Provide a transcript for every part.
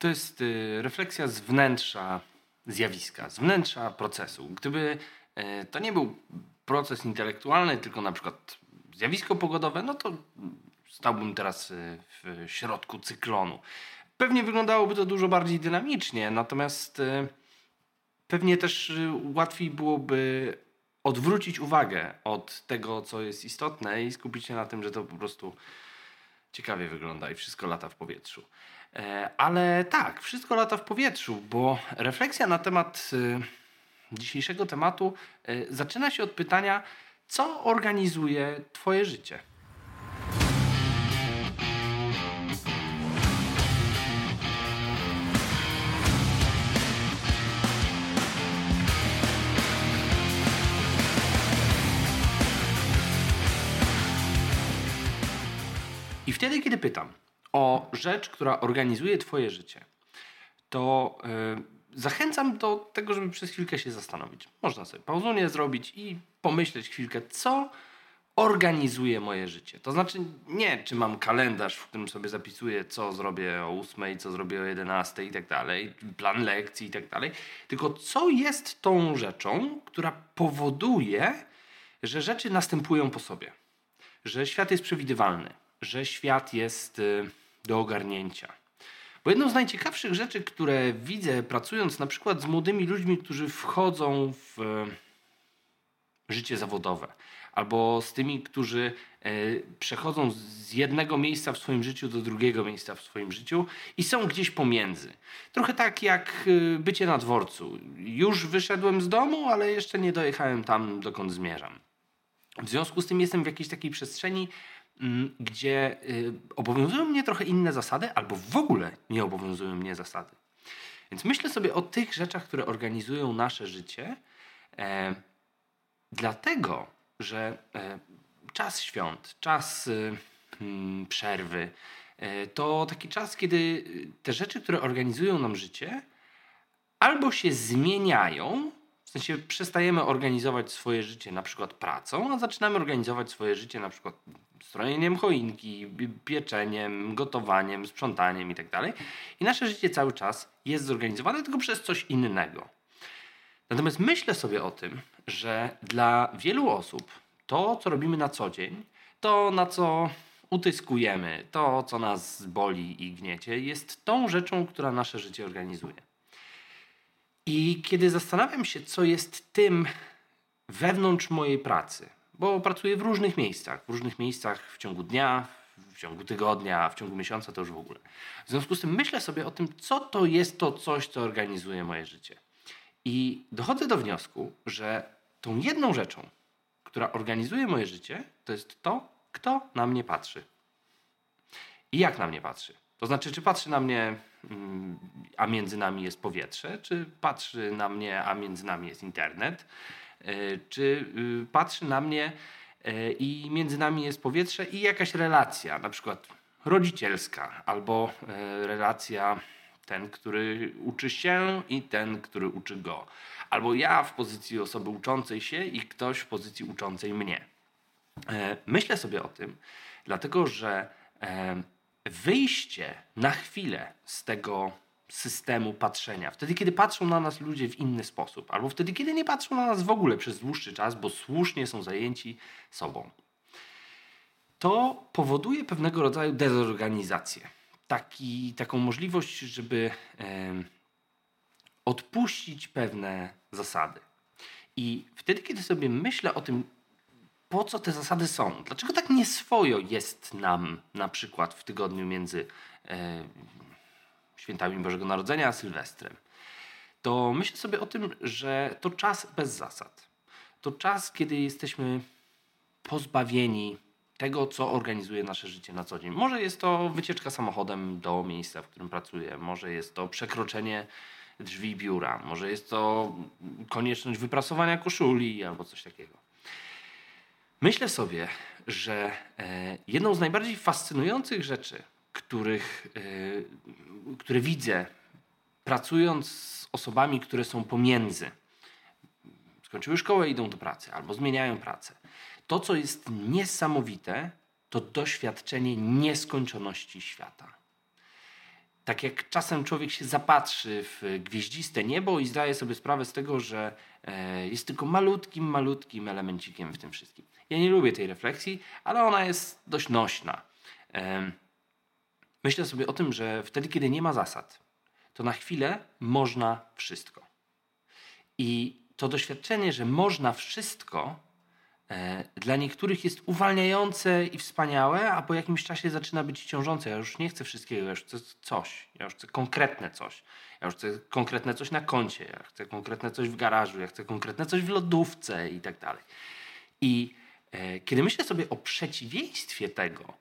to jest y, refleksja z wnętrza zjawiska, z wnętrza procesu. Gdyby y, to nie był proces intelektualny, tylko na przykład zjawisko pogodowe, no to stałbym teraz y, w środku cyklonu. Pewnie wyglądałoby to dużo bardziej dynamicznie, natomiast pewnie też łatwiej byłoby odwrócić uwagę od tego, co jest istotne i skupić się na tym, że to po prostu ciekawie wygląda i wszystko lata w powietrzu. E, ale tak, wszystko lata w powietrzu, bo refleksja na temat y, dzisiejszego tematu y, zaczyna się od pytania, co organizuje Twoje życie? I wtedy, kiedy pytam, o rzecz, która organizuje Twoje życie, to yy, zachęcam do tego, żeby przez chwilkę się zastanowić. Można sobie pauzunię zrobić i pomyśleć chwilkę, co organizuje moje życie. To znaczy nie, czy mam kalendarz, w którym sobie zapisuję, co zrobię o 8, co zrobię o 11 i tak dalej, plan lekcji i tak dalej, tylko co jest tą rzeczą, która powoduje, że rzeczy następują po sobie. Że świat jest przewidywalny, że świat jest y, do ogarnięcia. Bo jedną z najciekawszych rzeczy, które widzę pracując na przykład z młodymi ludźmi, którzy wchodzą w e, życie zawodowe, albo z tymi, którzy e, przechodzą z jednego miejsca w swoim życiu do drugiego miejsca w swoim życiu i są gdzieś pomiędzy. Trochę tak jak e, bycie na dworcu. Już wyszedłem z domu, ale jeszcze nie dojechałem tam, dokąd zmierzam. W związku z tym jestem w jakiejś takiej przestrzeni, gdzie y, obowiązują mnie trochę inne zasady, albo w ogóle nie obowiązują mnie zasady. Więc myślę sobie o tych rzeczach, które organizują nasze życie, e, dlatego, że e, czas świąt, czas y, mm, przerwy, e, to taki czas, kiedy te rzeczy, które organizują nam życie, albo się zmieniają, w sensie przestajemy organizować swoje życie na przykład pracą, a zaczynamy organizować swoje życie na przykład strojeniem choinki, pieczeniem, gotowaniem, sprzątaniem itd. Tak I nasze życie cały czas jest zorganizowane tylko przez coś innego. Natomiast myślę sobie o tym, że dla wielu osób to, co robimy na co dzień, to na co utyskujemy, to, co nas boli i gniecie, jest tą rzeczą, która nasze życie organizuje. I kiedy zastanawiam się, co jest tym wewnątrz mojej pracy, bo pracuję w różnych miejscach, w różnych miejscach w ciągu dnia, w ciągu tygodnia, w ciągu miesiąca to już w ogóle. W związku z tym myślę sobie o tym, co to jest to coś, co organizuje moje życie. I dochodzę do wniosku, że tą jedną rzeczą, która organizuje moje życie, to jest to, kto na mnie patrzy. I jak na mnie patrzy. To znaczy, czy patrzy na mnie, mm, a między nami jest powietrze, czy patrzy na mnie, a między nami jest internet, czy y, patrzy na mnie e, i między nami jest powietrze i jakaś relacja, na przykład rodzicielska albo e, relacja ten, który uczy się i ten, który uczy go. Albo ja w pozycji osoby uczącej się i ktoś w pozycji uczącej mnie. Myślę sobie o tym, dlatego że wyjście na chwilę z tego systemu patrzenia. Wtedy, kiedy patrzą na nas ludzie w inny sposób, albo wtedy, kiedy nie patrzą na nas w ogóle przez dłuższy czas, bo słusznie są zajęci sobą. To powoduje pewnego rodzaju dezorganizację. Taki, taką możliwość, żeby e, odpuścić pewne zasady. I wtedy, kiedy sobie myślę o tym, po co te zasady są, dlaczego tak nieswojo jest nam na przykład w tygodniu między e, świętami Bożego Narodzenia, Sylwestrem, to myślę sobie o tym, że to czas bez zasad. To czas, kiedy jesteśmy pozbawieni tego, co organizuje nasze życie na co dzień. Może jest to wycieczka samochodem do miejsca, w którym pracuję, może jest to przekroczenie drzwi biura, może jest to konieczność wyprasowania koszuli albo coś takiego. Myślę sobie, że e, jedną z najbardziej fascynujących rzeczy, których, e, które widzę pracując z osobami, które są pomiędzy. Skończyły szkołę, idą do pracy albo zmieniają pracę. To, co jest niesamowite, to doświadczenie nieskończoności świata. tak jak czasem człowiek się zapatrzy w gwieździste niebo i zdaje sobie sprawę z tego, że e, jest tylko malutkim, malutkim elemencikiem w tym wszystkim. Ja nie lubię tej refleksji, ale ona jest dość nośna. Myślę sobie o tym, że wtedy, kiedy nie ma zasad, to na chwilę można wszystko. I to doświadczenie, że można wszystko, e, dla niektórych jest uwalniające i wspaniałe, a po jakimś czasie zaczyna być ciążące. Ja już nie chcę wszystkiego, ja już chcę coś, ja już chcę konkretne coś. Ja już chcę konkretne coś na koncie, ja chcę konkretne coś w garażu, ja chcę konkretne coś w lodówce i tak dalej. I e, kiedy myślę sobie o przeciwieństwie tego,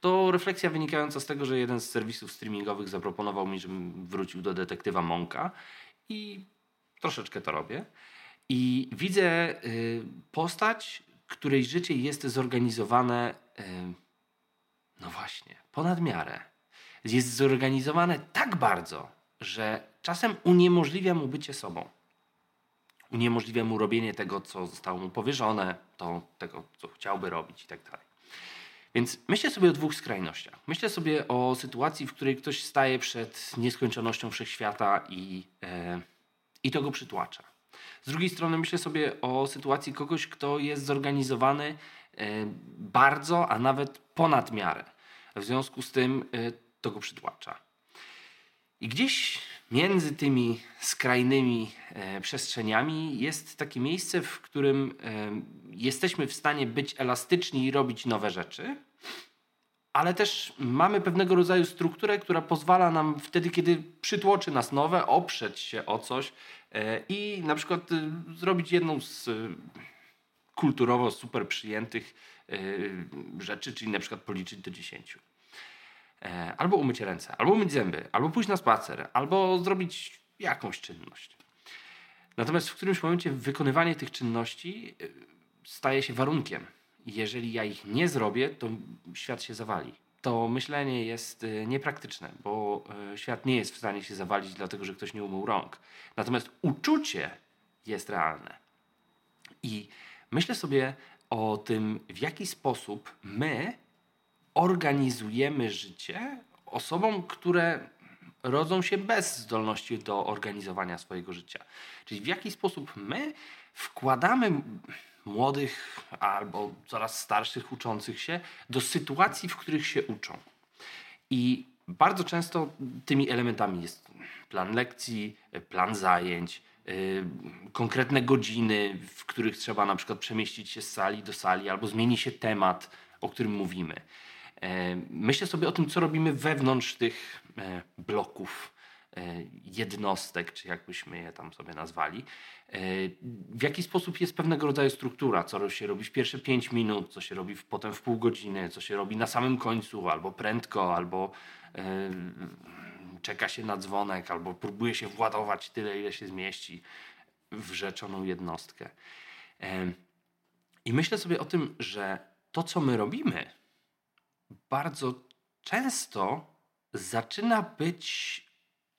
to refleksja wynikająca z tego, że jeden z serwisów streamingowych zaproponował mi, żebym wrócił do detektywa Monka i troszeczkę to robię. I widzę y, postać, której życie jest zorganizowane, y, no właśnie, ponad miarę. Jest zorganizowane tak bardzo, że czasem uniemożliwia mu bycie sobą. Uniemożliwia mu robienie tego, co zostało mu powierzone, to, tego, co chciałby robić i tak dalej. Więc myślę sobie o dwóch skrajnościach. Myślę sobie o sytuacji, w której ktoś staje przed nieskończonością wszechświata i, e, i to go przytłacza. Z drugiej strony myślę sobie o sytuacji kogoś, kto jest zorganizowany e, bardzo, a nawet ponad miarę. W związku z tym e, to go przytłacza. I gdzieś między tymi skrajnymi e, przestrzeniami jest takie miejsce, w którym e, jesteśmy w stanie być elastyczni i robić nowe rzeczy, ale też mamy pewnego rodzaju strukturę, która pozwala nam wtedy, kiedy przytłoczy nas nowe, oprzeć się o coś e, i na przykład zrobić jedną z kulturowo super przyjętych rzeczy, czyli na przykład policzyć do 10 albo umyć ręce, albo umyć zęby, albo pójść na spacer, albo zrobić jakąś czynność. Natomiast w którymś momencie wykonywanie tych czynności e, staje się warunkiem. Jeżeli ja ich nie zrobię, to świat się zawali. To myślenie jest e, niepraktyczne, bo świat nie jest w stanie się zawalić, dlatego że ktoś nie umył rąk. Natomiast uczucie jest realne. I myślę sobie o tym, w jaki sposób my organizujemy życie osobom, które rodzą się bez zdolności do organizowania swojego życia. Czyli w jaki sposób my wkładamy młodych albo coraz starszych uczących się do sytuacji, w których się uczą. I bardzo często tymi elementami jest plan lekcji, plan zajęć, yy, konkretne godziny, w których trzeba na przykład przemieścić się z sali do sali albo zmieni się temat, o którym mówimy. E, myślę sobie o tym, co robimy wewnątrz tych e, bloków, e, jednostek, czy jakbyśmy je tam sobie nazwali. W jaki sposób jest pewnego rodzaju struktura, co się robi w pierwsze 5 minut, co się robi w, potem w pół godziny, co się robi na samym końcu, albo prędko, albo czeka się na dzwonek, albo próbuje się władować tyle, ile się zmieści w rzeczoną jednostkę. I myślę sobie o tym, że to, co my robimy, bardzo często zaczyna być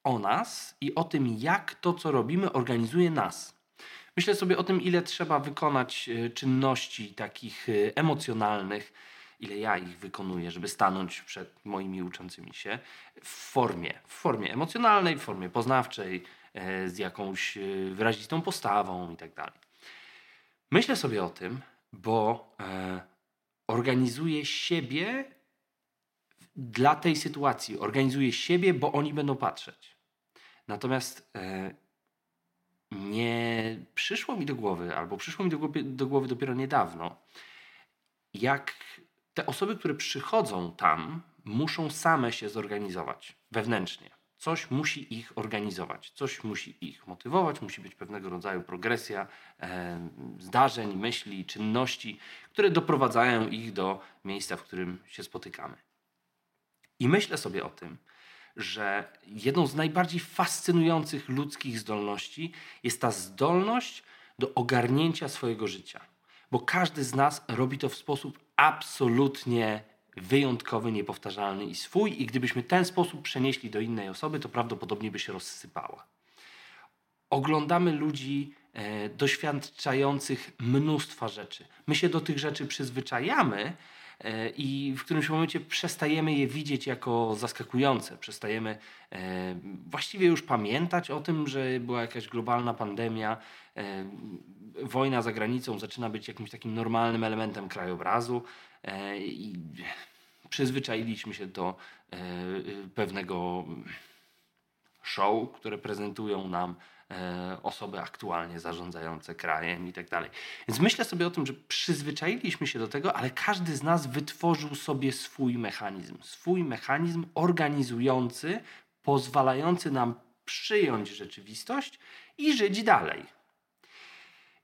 o nas i o tym, jak to, co robimy, organizuje nas. Myślę sobie o tym, ile trzeba wykonać e, czynności takich e, emocjonalnych, ile ja ich wykonuję, żeby stanąć przed moimi uczącymi się w formie, w formie emocjonalnej, w formie poznawczej, e, z jakąś wyrazistą postawą i tak. Myślę sobie o tym, bo organizuję siebie dla tej sytuacji. Organizuję siebie, bo oni będą patrzeć. Natomiast e, nie przyszło mi do głowy, albo przyszło mi do głowy, do głowy dopiero niedawno, jak te osoby, które przychodzą tam, muszą same się zorganizować wewnętrznie. Coś musi ich organizować, coś musi ich motywować, musi być pewnego rodzaju progresja e, zdarzeń, myśli, czynności, które doprowadzają ich do miejsca, w którym się spotykamy. I myślę sobie o tym, że jedną z najbardziej fascynujących ludzkich zdolności jest ta zdolność do ogarnięcia swojego życia. Bo każdy z nas robi to w sposób absolutnie wyjątkowy, niepowtarzalny i swój, i gdybyśmy ten sposób przenieśli do innej osoby, to prawdopodobnie by się rozsypała. Oglądamy ludzi e, doświadczających mnóstwa rzeczy. My się do tych rzeczy przyzwyczajamy, i w którymś momencie przestajemy je widzieć jako zaskakujące, przestajemy e, właściwie już pamiętać o tym, że była jakaś globalna pandemia, e, wojna za granicą zaczyna być jakimś takim normalnym elementem krajobrazu i przyzwyczailiśmy się do pewnego show, które prezentują nam E, osoby aktualnie zarządzające krajem i tak dalej. Więc myślę sobie o tym, że przyzwyczailiśmy się do tego, ale każdy z nas wytworzył sobie swój mechanizm, swój mechanizm organizujący, pozwalający nam przyjąć rzeczywistość i żyć dalej.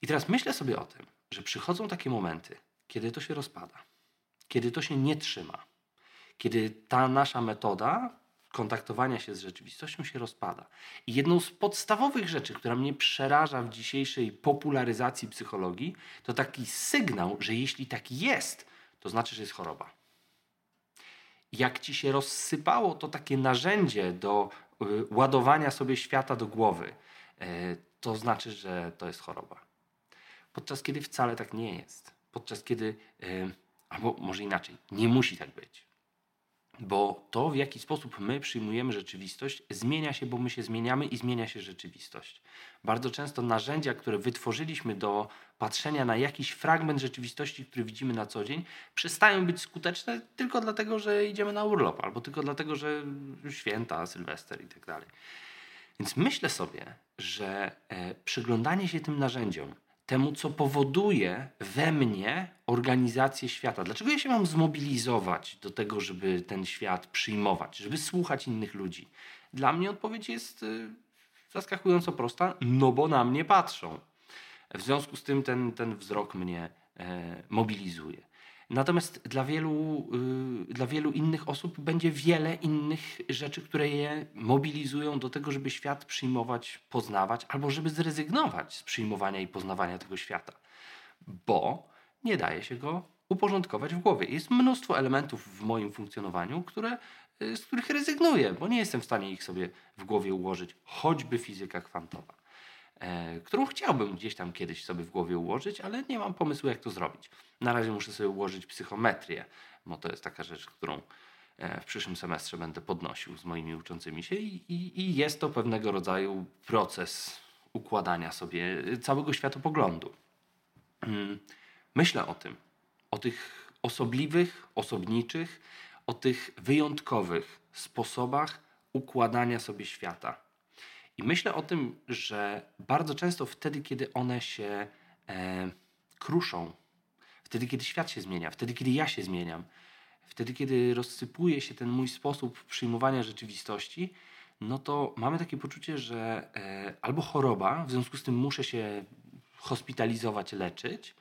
I teraz myślę sobie o tym, że przychodzą takie momenty, kiedy to się rozpada, kiedy to się nie trzyma, kiedy ta nasza metoda kontaktowania się z rzeczywistością się rozpada. I jedną z podstawowych rzeczy, która mnie przeraża w dzisiejszej popularyzacji psychologii, to taki sygnał, że jeśli tak jest, to znaczy, że jest choroba. Jak ci się rozsypało to takie narzędzie do y, ładowania sobie świata do głowy, y, to znaczy, że to jest choroba. Podczas kiedy wcale tak nie jest. Podczas kiedy, y, albo może inaczej, nie musi tak być bo to, w jaki sposób my przyjmujemy rzeczywistość, zmienia się, bo my się zmieniamy i zmienia się rzeczywistość. Bardzo często narzędzia, które wytworzyliśmy do patrzenia na jakiś fragment rzeczywistości, który widzimy na co dzień, przestają być skuteczne tylko dlatego, że idziemy na urlop, albo tylko dlatego, że święta, sylwester i tak dalej. Więc myślę sobie, że e, przyglądanie się tym narzędziom, temu, co powoduje we mnie organizację świata. Dlaczego ja się mam zmobilizować do tego, żeby ten świat przyjmować, żeby słuchać innych ludzi? Dla mnie odpowiedź jest y, zaskakująco prosta, no bo na mnie patrzą. W związku z tym ten, ten wzrok mnie e, mobilizuje. Natomiast dla wielu, y, dla wielu innych osób będzie wiele innych rzeczy, które je mobilizują do tego, żeby świat przyjmować, poznawać, albo żeby zrezygnować z przyjmowania i poznawania tego świata, bo nie daje się go uporządkować w głowie. Jest mnóstwo elementów w moim funkcjonowaniu, które, y, z których rezygnuję, bo nie jestem w stanie ich sobie w głowie ułożyć, choćby fizyka kwantowa. E, którą chciałbym gdzieś tam kiedyś sobie w głowie ułożyć, ale nie mam pomysłu, jak to zrobić. Na razie muszę sobie ułożyć psychometrię, bo to jest taka rzecz, którą e, w przyszłym semestrze będę podnosił z moimi uczącymi się i, i, i jest to pewnego rodzaju proces układania sobie całego światopoglądu. Mm, myślę o tym, o tych osobliwych, osobniczych, o tych wyjątkowych sposobach układania sobie świata. I myślę o tym, że bardzo często wtedy, kiedy one się e, kruszą, wtedy, kiedy świat się zmienia, wtedy, kiedy ja się zmieniam, wtedy, kiedy rozsypuje się ten mój sposób przyjmowania rzeczywistości, no to mamy takie poczucie, że e, albo choroba, w związku z tym muszę się hospitalizować, leczyć,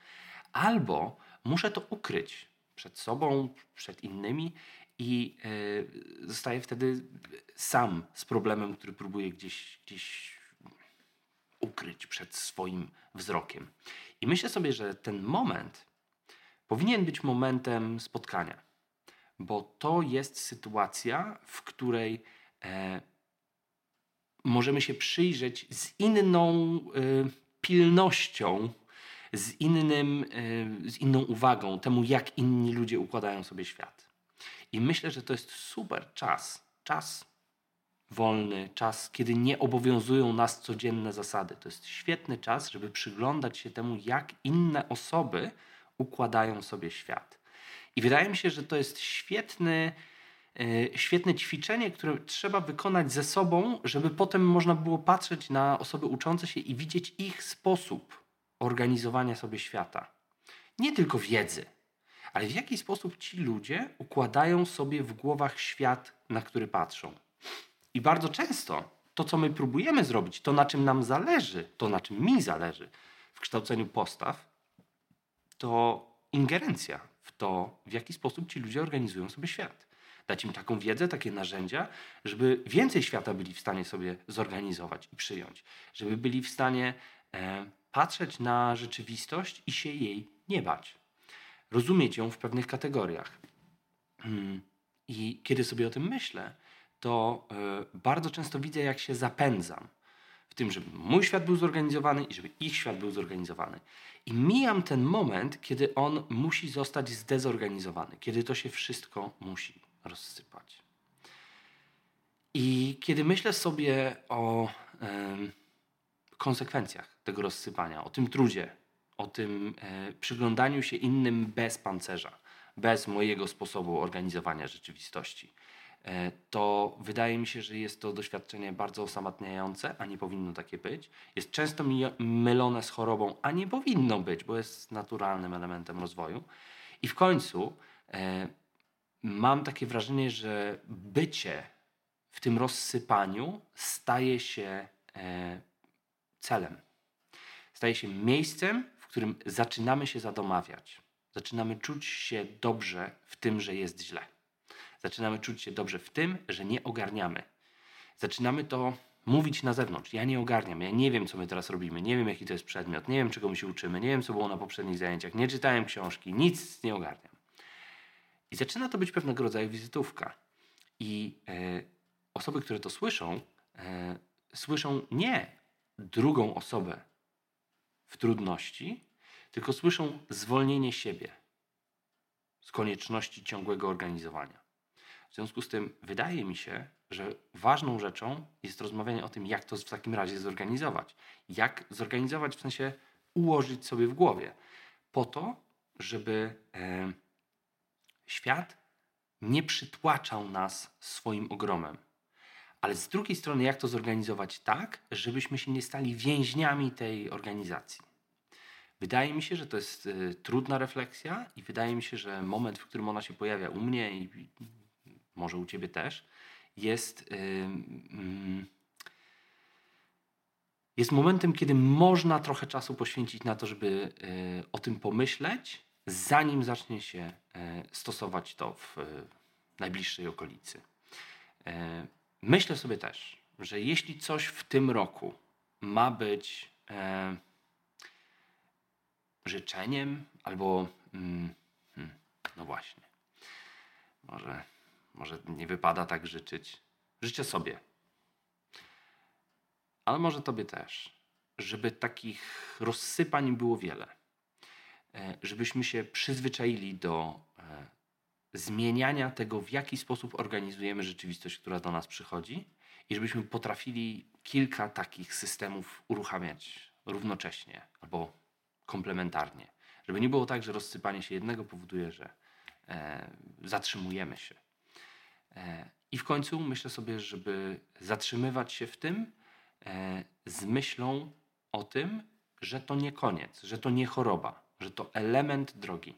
albo muszę to ukryć przed sobą, przed innymi i y, zostaję wtedy sam z problemem, który próbuję gdzieś, gdzieś ukryć przed swoim wzrokiem. I myślę sobie, że ten moment powinien być momentem spotkania, bo to jest sytuacja, w której e, możemy się przyjrzeć z inną y, pilnością, z, innym, y, z inną uwagą temu, jak inni ludzie układają sobie świat. I myślę, że to jest super czas. Czas wolny, czas, kiedy nie obowiązują nas codzienne zasady. To jest świetny czas, żeby przyglądać się temu, jak inne osoby układają sobie świat. I wydaje mi się, że to jest świetny, yy, świetne ćwiczenie, które trzeba wykonać ze sobą, żeby potem można było patrzeć na osoby uczące się i widzieć ich sposób organizowania sobie świata. Nie tylko wiedzy, ale w jaki sposób ci ludzie układają sobie w głowach świat, na który patrzą. I bardzo często to, co my próbujemy zrobić, to na czym nam zależy, to na czym mi zależy w kształceniu postaw, to ingerencja w to, w jaki sposób ci ludzie organizują sobie świat. Dać im taką wiedzę, takie narzędzia, żeby więcej świata byli w stanie sobie zorganizować i przyjąć, żeby byli w stanie e, patrzeć na rzeczywistość i się jej nie bać rozumieć ją w pewnych kategoriach. Hmm. I kiedy sobie o tym myślę, to e, bardzo często widzę, jak się zapędzam w tym, żeby mój świat był zorganizowany i żeby ich świat był zorganizowany. I mijam ten moment, kiedy on musi zostać zdezorganizowany, kiedy to się wszystko musi rozsypać. I kiedy myślę sobie o konsekwencjach tego rozsypania, o tym trudzie, o tym e, przyglądaniu się innym bez pancerza, bez mojego sposobu organizowania rzeczywistości, e, to wydaje mi się, że jest to doświadczenie bardzo osamotniające, a nie powinno takie być. Jest często mylone z chorobą, a nie powinno być, bo jest naturalnym elementem rozwoju. I w końcu e, mam takie wrażenie, że bycie w tym rozsypaniu staje się celem. Staje się miejscem, którym zaczynamy się zadomawiać. Zaczynamy czuć się dobrze w tym, że jest źle. Zaczynamy czuć się dobrze w tym, że nie ogarniamy. Zaczynamy to mówić na zewnątrz. Ja nie ogarniam, ja nie wiem, co my teraz robimy, nie wiem, jaki to jest przedmiot, nie wiem, czego my się uczymy, nie wiem, co było na poprzednich zajęciach, nie czytałem książki, nic nie ogarniam. I zaczyna to być pewnego rodzaju wizytówka. I e, osoby, które to słyszą, e, słyszą nie drugą osobę w trudności, tylko słyszą zwolnienie siebie z konieczności ciągłego organizowania. W związku z tym wydaje mi się, że ważną rzeczą jest rozmawianie o tym, jak to w takim razie zorganizować. Jak zorganizować, w sensie ułożyć sobie w głowie, po to, żeby e, świat nie przytłaczał nas swoim ogromem. Ale z drugiej strony, jak to zorganizować tak, żebyśmy się nie stali więźniami tej organizacji? Wydaje mi się, że to jest y, trudna refleksja i wydaje mi się, że moment, w którym ona się pojawia u mnie i, i może u ciebie też, jest, y, y, jest momentem, kiedy można trochę czasu poświęcić na to, żeby y, o tym pomyśleć, zanim zacznie się y, stosować to w y, najbliższej okolicy. Myślę sobie też, że jeśli coś w tym roku ma być e, życzeniem albo. Mm, hmm, no właśnie. Może, może nie wypada tak życzyć. Życzę sobie. Ale może Tobie też. Żeby takich rozsypań było wiele. E, żebyśmy się przyzwyczaili do e, zmieniania tego, w jaki sposób organizujemy rzeczywistość, która do nas przychodzi, i żebyśmy potrafili kilka takich systemów uruchamiać równocześnie albo komplementarnie. Żeby nie było tak, że rozsypanie się jednego powoduje, że e, zatrzymujemy się. E, I w końcu myślę sobie, żeby zatrzymywać się w tym e, z myślą o tym, że to nie koniec, że to nie choroba, że to element drogi.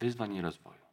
Wyzwań i rozwoju.